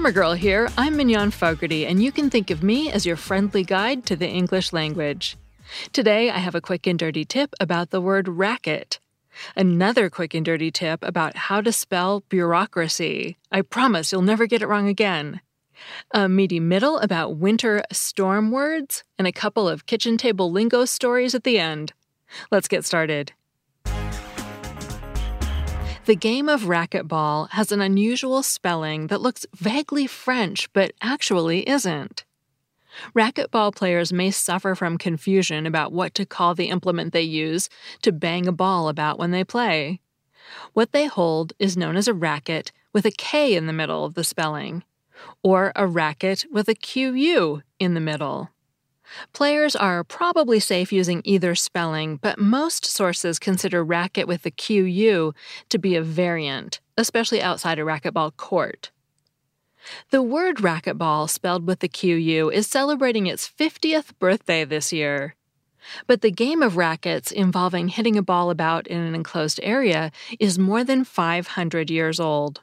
Grammar Girl here. I'm Mignon Fogarty, and you can think of me as your friendly guide to the English language. Today, I have a quick and dirty tip about the word racket. Another quick and dirty tip about how to spell bureaucracy. I promise you'll never get it wrong again. A meaty middle about winter storm words, and a couple of kitchen table lingo stories at the end. Let's get started. The game of racquetball has an unusual spelling that looks vaguely French but actually isn't. Racquetball players may suffer from confusion about what to call the implement they use to bang a ball about when they play. What they hold is known as a racket with a K in the middle of the spelling, or a racket with a QU in the middle. Players are probably safe using either spelling, but most sources consider racket with the QU to be a variant, especially outside a racquetball court. The word racquetball, spelled with the QU, is celebrating its 50th birthday this year. But the game of rackets involving hitting a ball about in an enclosed area is more than 500 years old.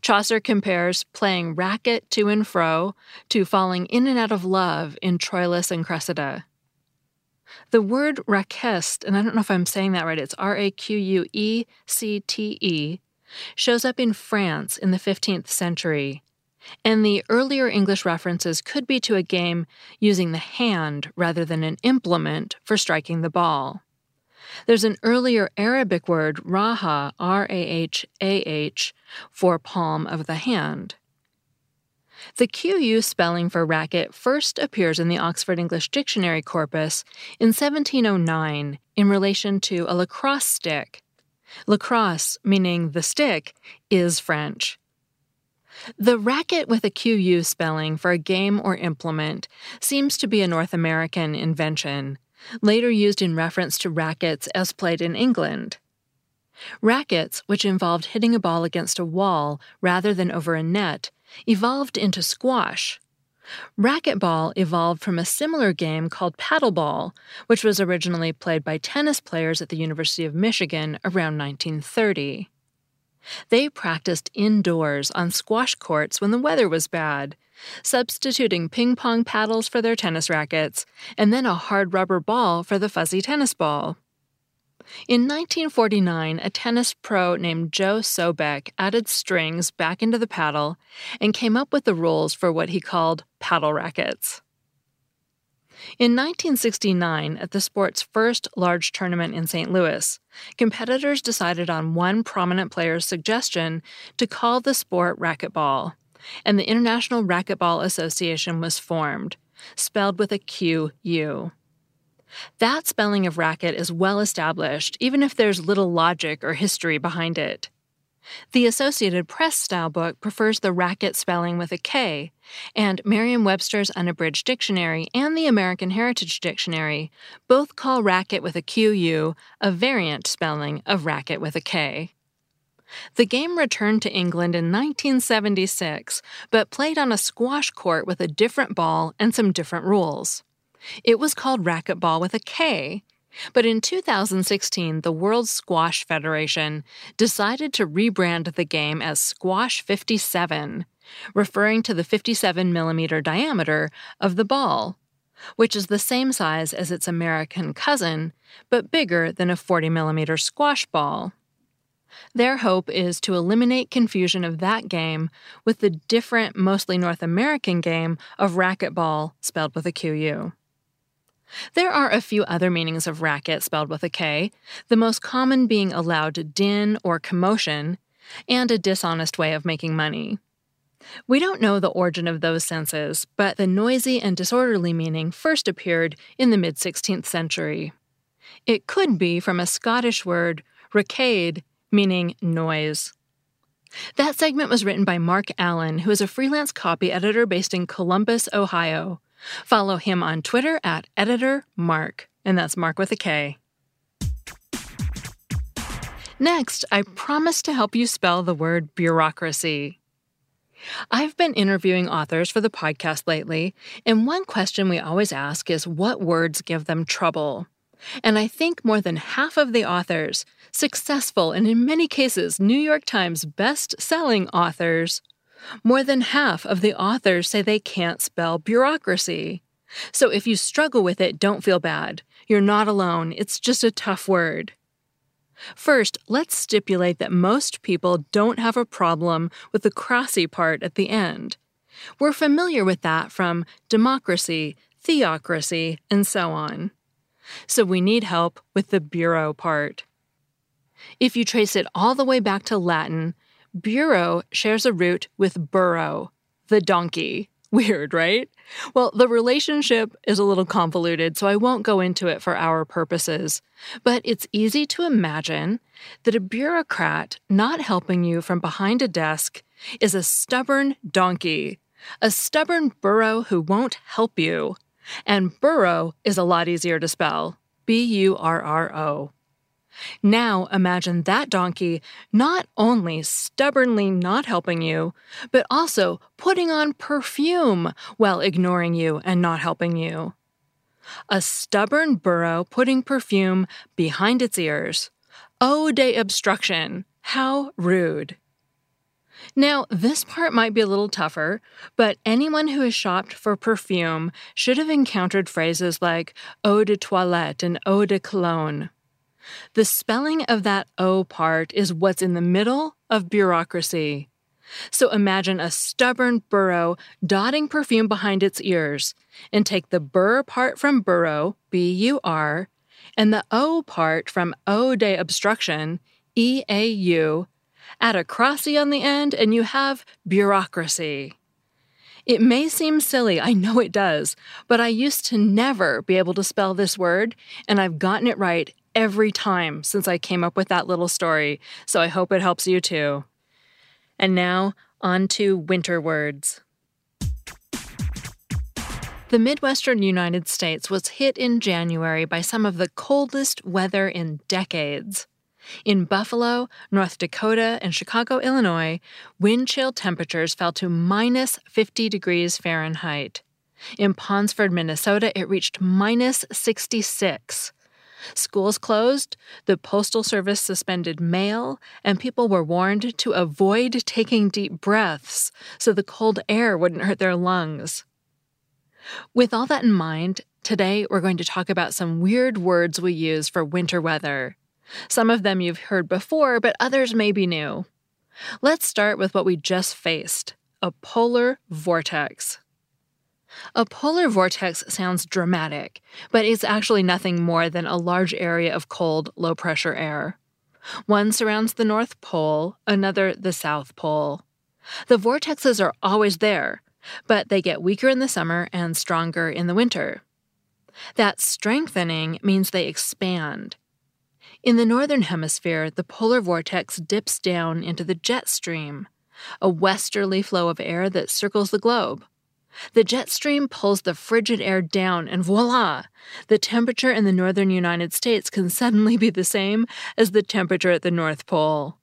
Chaucer compares playing racket to and fro to falling in and out of love in Troilus and Cressida. The word raqueste, and I don't know if I'm saying that right, it's R A Q U E C T E, shows up in France in the 15th century. And the earlier English references could be to a game using the hand rather than an implement for striking the ball. There's an earlier Arabic word, raha, R A H A H, for palm of the hand. The QU spelling for racket first appears in the Oxford English Dictionary corpus in 1709 in relation to a lacrosse stick. Lacrosse, meaning the stick, is French. The racket with a QU spelling for a game or implement seems to be a North American invention, later used in reference to rackets as played in England. Rackets, which involved hitting a ball against a wall rather than over a net, evolved into squash. Racquetball evolved from a similar game called paddleball, which was originally played by tennis players at the University of Michigan around 1930. They practiced indoors on squash courts when the weather was bad, substituting ping pong paddles for their tennis rackets, and then a hard rubber ball for the fuzzy tennis ball. In 1949, a tennis pro named Joe Sobek added strings back into the paddle and came up with the rules for what he called paddle rackets. In 1969, at the sport's first large tournament in St. Louis, competitors decided on one prominent player's suggestion to call the sport racquetball and the International Racquetball Association was formed, spelled with a Q U. That spelling of racket is well established, even if there's little logic or history behind it. The Associated Press style book prefers the racket spelling with a K, and Merriam Webster's Unabridged Dictionary and the American Heritage Dictionary both call racket with a QU a variant spelling of racket with a K. The game returned to England in 1976, but played on a squash court with a different ball and some different rules. It was called racquetball with a K, but in 2016, the World Squash Federation decided to rebrand the game as Squash 57, referring to the 57 millimeter diameter of the ball, which is the same size as its American cousin, but bigger than a 40 millimeter squash ball. Their hope is to eliminate confusion of that game with the different, mostly North American game of racquetball spelled with a QU. There are a few other meanings of racket spelled with a K, the most common being a loud din or commotion, and a dishonest way of making money. We don't know the origin of those senses, but the noisy and disorderly meaning first appeared in the mid 16th century. It could be from a Scottish word, racade, meaning noise. That segment was written by Mark Allen, who is a freelance copy editor based in Columbus, Ohio. Follow him on Twitter at editor Mark, and that's Mark with a K. Next, I promise to help you spell the word bureaucracy. I've been interviewing authors for the podcast lately, and one question we always ask is what words give them trouble? And I think more than half of the authors, successful and in many cases New York Times best selling authors, More than half of the authors say they can't spell bureaucracy. So if you struggle with it, don't feel bad. You're not alone, it's just a tough word. First, let's stipulate that most people don't have a problem with the crossy part at the end. We're familiar with that from democracy, theocracy, and so on. So we need help with the bureau part. If you trace it all the way back to Latin, bureau shares a root with burro, the donkey. Weird, right? Well, the relationship is a little convoluted, so I won't go into it for our purposes. But it's easy to imagine that a bureaucrat not helping you from behind a desk is a stubborn donkey, a stubborn burro who won't help you. And burro is a lot easier to spell B U R R O. Now imagine that donkey not only stubbornly not helping you, but also putting on perfume while ignoring you and not helping you. A stubborn burro putting perfume behind its ears. Oh, de obstruction! How rude! Now, this part might be a little tougher, but anyone who has shopped for perfume should have encountered phrases like eau de toilette and eau de cologne. The spelling of that O part is what's in the middle of bureaucracy. So imagine a stubborn burro dotting perfume behind its ears, and take the burr part from burro, B U R, and the O part from eau de obstruction, E A U, add a crossy on the end, and you have bureaucracy. It may seem silly, I know it does, but I used to never be able to spell this word, and I've gotten it right every time since I came up with that little story, so I hope it helps you too. And now, on to winter words. The Midwestern United States was hit in January by some of the coldest weather in decades. In Buffalo, North Dakota, and Chicago, Illinois, wind chill temperatures fell to minus 50 degrees Fahrenheit. In Ponsford, Minnesota, it reached minus 66. Schools closed, the Postal Service suspended mail, and people were warned to avoid taking deep breaths so the cold air wouldn't hurt their lungs. With all that in mind, today we're going to talk about some weird words we use for winter weather. Some of them you've heard before, but others may be new. Let's start with what we just faced a polar vortex. A polar vortex sounds dramatic, but it's actually nothing more than a large area of cold, low pressure air. One surrounds the North Pole, another the South Pole. The vortexes are always there, but they get weaker in the summer and stronger in the winter. That strengthening means they expand. In the northern hemisphere, the polar vortex dips down into the jet stream, a westerly flow of air that circles the globe. The jet stream pulls the frigid air down, and voila! The temperature in the northern United States can suddenly be the same as the temperature at the North Pole.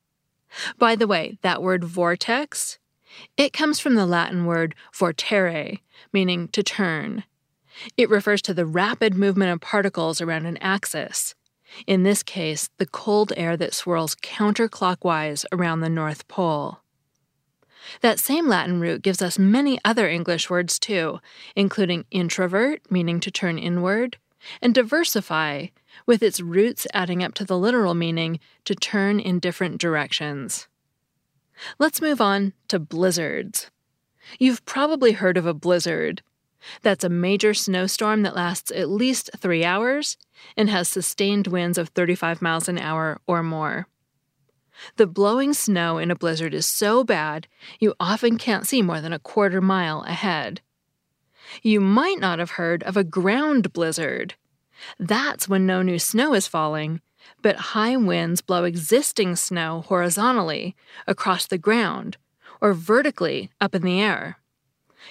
By the way, that word vortex, it comes from the Latin word vortere, meaning to turn. It refers to the rapid movement of particles around an axis. In this case, the cold air that swirls counterclockwise around the North Pole. That same Latin root gives us many other English words too, including introvert, meaning to turn inward, and diversify, with its roots adding up to the literal meaning to turn in different directions. Let's move on to blizzards. You've probably heard of a blizzard. That's a major snowstorm that lasts at least three hours and has sustained winds of 35 miles an hour or more. The blowing snow in a blizzard is so bad you often can't see more than a quarter mile ahead. You might not have heard of a ground blizzard. That's when no new snow is falling, but high winds blow existing snow horizontally across the ground or vertically up in the air.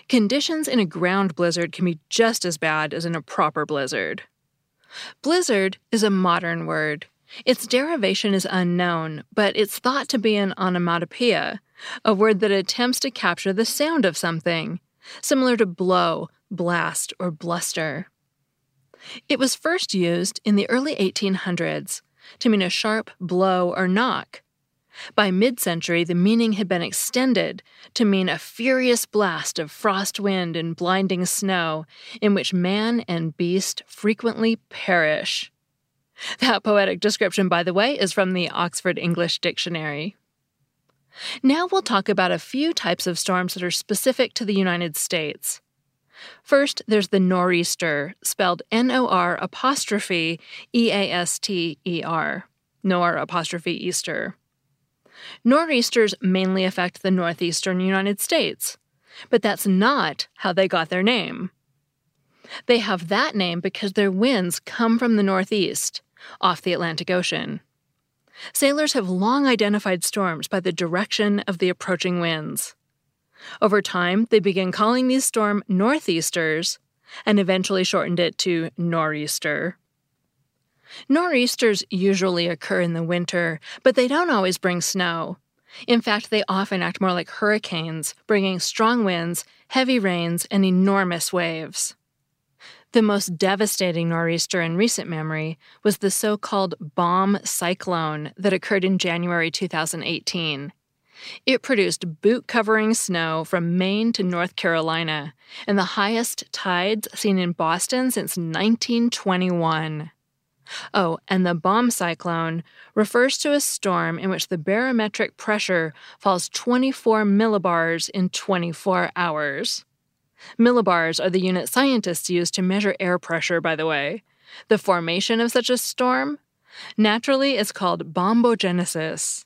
Conditions in a ground blizzard can be just as bad as in a proper blizzard. Blizzard is a modern word. Its derivation is unknown, but it's thought to be an onomatopoeia, a word that attempts to capture the sound of something, similar to blow, blast, or bluster. It was first used in the early 1800s to mean a sharp blow or knock. By mid century, the meaning had been extended to mean a furious blast of frost wind and blinding snow in which man and beast frequently perish. That poetic description, by the way, is from the Oxford English Dictionary. Now we'll talk about a few types of storms that are specific to the United States. First, there's the nor'easter, spelled N O R apostrophe E A S T E R. Nor apostrophe Easter. Nor'easters mainly affect the northeastern United States, but that's not how they got their name. They have that name because their winds come from the northeast, off the Atlantic Ocean. Sailors have long identified storms by the direction of the approaching winds. Over time, they began calling these storms northeasters and eventually shortened it to nor'easter. Nor'easters usually occur in the winter, but they don't always bring snow. In fact, they often act more like hurricanes, bringing strong winds, heavy rains, and enormous waves. The most devastating nor'easter in recent memory was the so called bomb cyclone that occurred in January 2018. It produced boot covering snow from Maine to North Carolina and the highest tides seen in Boston since 1921. Oh, and the bomb cyclone refers to a storm in which the barometric pressure falls 24 millibars in 24 hours. Millibars are the unit scientists use to measure air pressure, by the way. The formation of such a storm? Naturally, is called bombogenesis.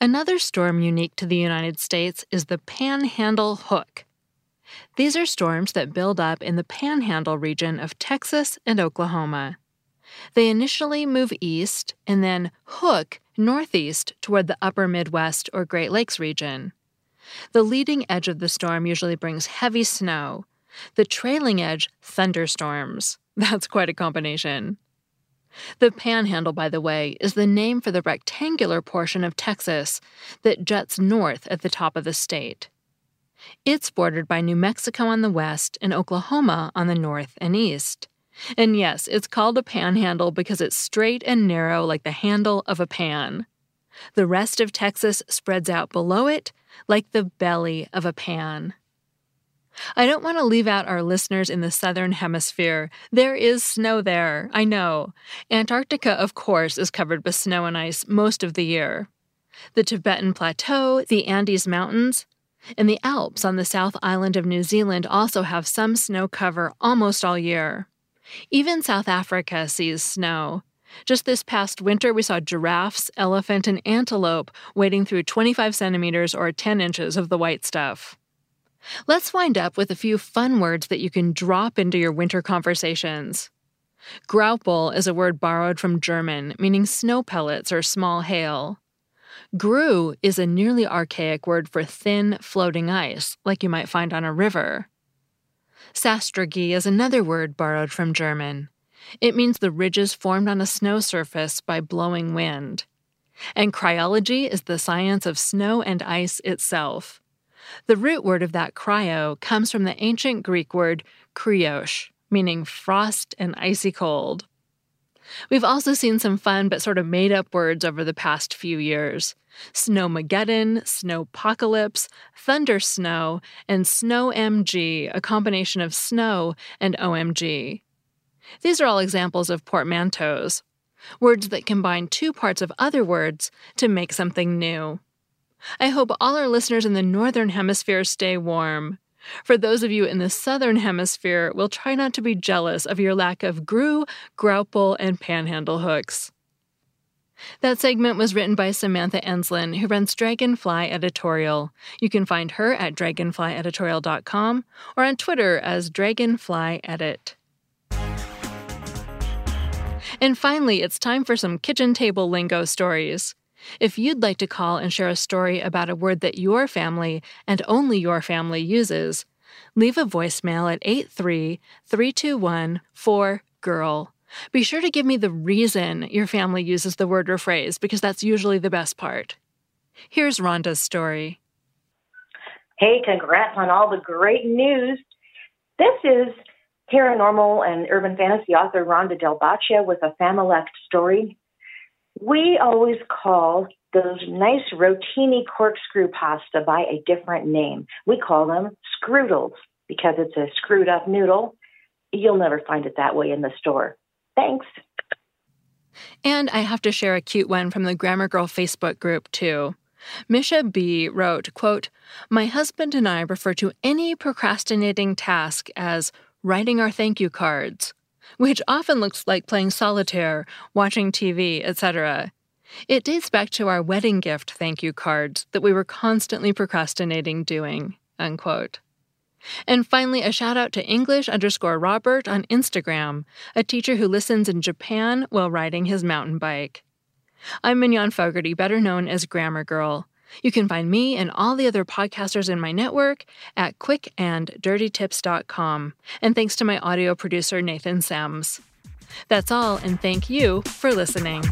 Another storm unique to the United States is the Panhandle Hook. These are storms that build up in the Panhandle region of Texas and Oklahoma. They initially move east and then hook northeast toward the upper Midwest or Great Lakes region. The leading edge of the storm usually brings heavy snow, the trailing edge, thunderstorms. That's quite a combination. The Panhandle, by the way, is the name for the rectangular portion of Texas that juts north at the top of the state. It's bordered by New Mexico on the west and Oklahoma on the north and east. And yes, it's called a panhandle because it's straight and narrow like the handle of a pan. The rest of Texas spreads out below it like the belly of a pan. I don't want to leave out our listeners in the southern hemisphere. There is snow there, I know. Antarctica, of course, is covered with snow and ice most of the year. The Tibetan Plateau, the Andes Mountains, and the Alps on the South Island of New Zealand also have some snow cover almost all year. Even South Africa sees snow. Just this past winter, we saw giraffes, elephant, and antelope wading through 25 centimeters or 10 inches of the white stuff. Let's wind up with a few fun words that you can drop into your winter conversations. Graupel is a word borrowed from German, meaning snow pellets or small hail. Grue is a nearly archaic word for thin, floating ice, like you might find on a river. Sastrugi is another word borrowed from German. It means the ridges formed on a snow surface by blowing wind. And cryology is the science of snow and ice itself. The root word of that cryo comes from the ancient Greek word kryos, meaning frost and icy cold. We've also seen some fun but sort of made up words over the past few years Snowmageddon, Snowpocalypse, Thunder Snow, and Snow MG, a combination of snow and OMG. These are all examples of portmanteaus, words that combine two parts of other words to make something new. I hope all our listeners in the Northern Hemisphere stay warm. For those of you in the Southern Hemisphere, we'll try not to be jealous of your lack of grue, graupel, and panhandle hooks. That segment was written by Samantha Enslen, who runs Dragonfly Editorial. You can find her at dragonflyeditorial.com or on Twitter as dragonflyedit. And finally, it's time for some kitchen table lingo stories. If you'd like to call and share a story about a word that your family and only your family uses, leave a voicemail at 83 321 4GIRL. Be sure to give me the reason your family uses the word or phrase because that's usually the best part. Here's Rhonda's story. Hey, congrats on all the great news. This is paranormal and urban fantasy author Rhonda Del Baccia with a Familect story. We always call those nice rotini corkscrew pasta by a different name. We call them scroodles because it's a screwed up noodle. You'll never find it that way in the store. Thanks. And I have to share a cute one from the Grammar Girl Facebook group, too. Misha B. wrote, quote, My husband and I refer to any procrastinating task as writing our thank you cards, which often looks like playing solitaire, watching TV, etc. It dates back to our wedding gift thank you cards that we were constantly procrastinating doing. Unquote. And finally, a shout out to English underscore Robert on Instagram, a teacher who listens in Japan while riding his mountain bike. I'm Mignon Fogarty, better known as Grammar Girl. You can find me and all the other podcasters in my network at quickanddirtytips.com. And thanks to my audio producer, Nathan Semes. That's all, and thank you for listening.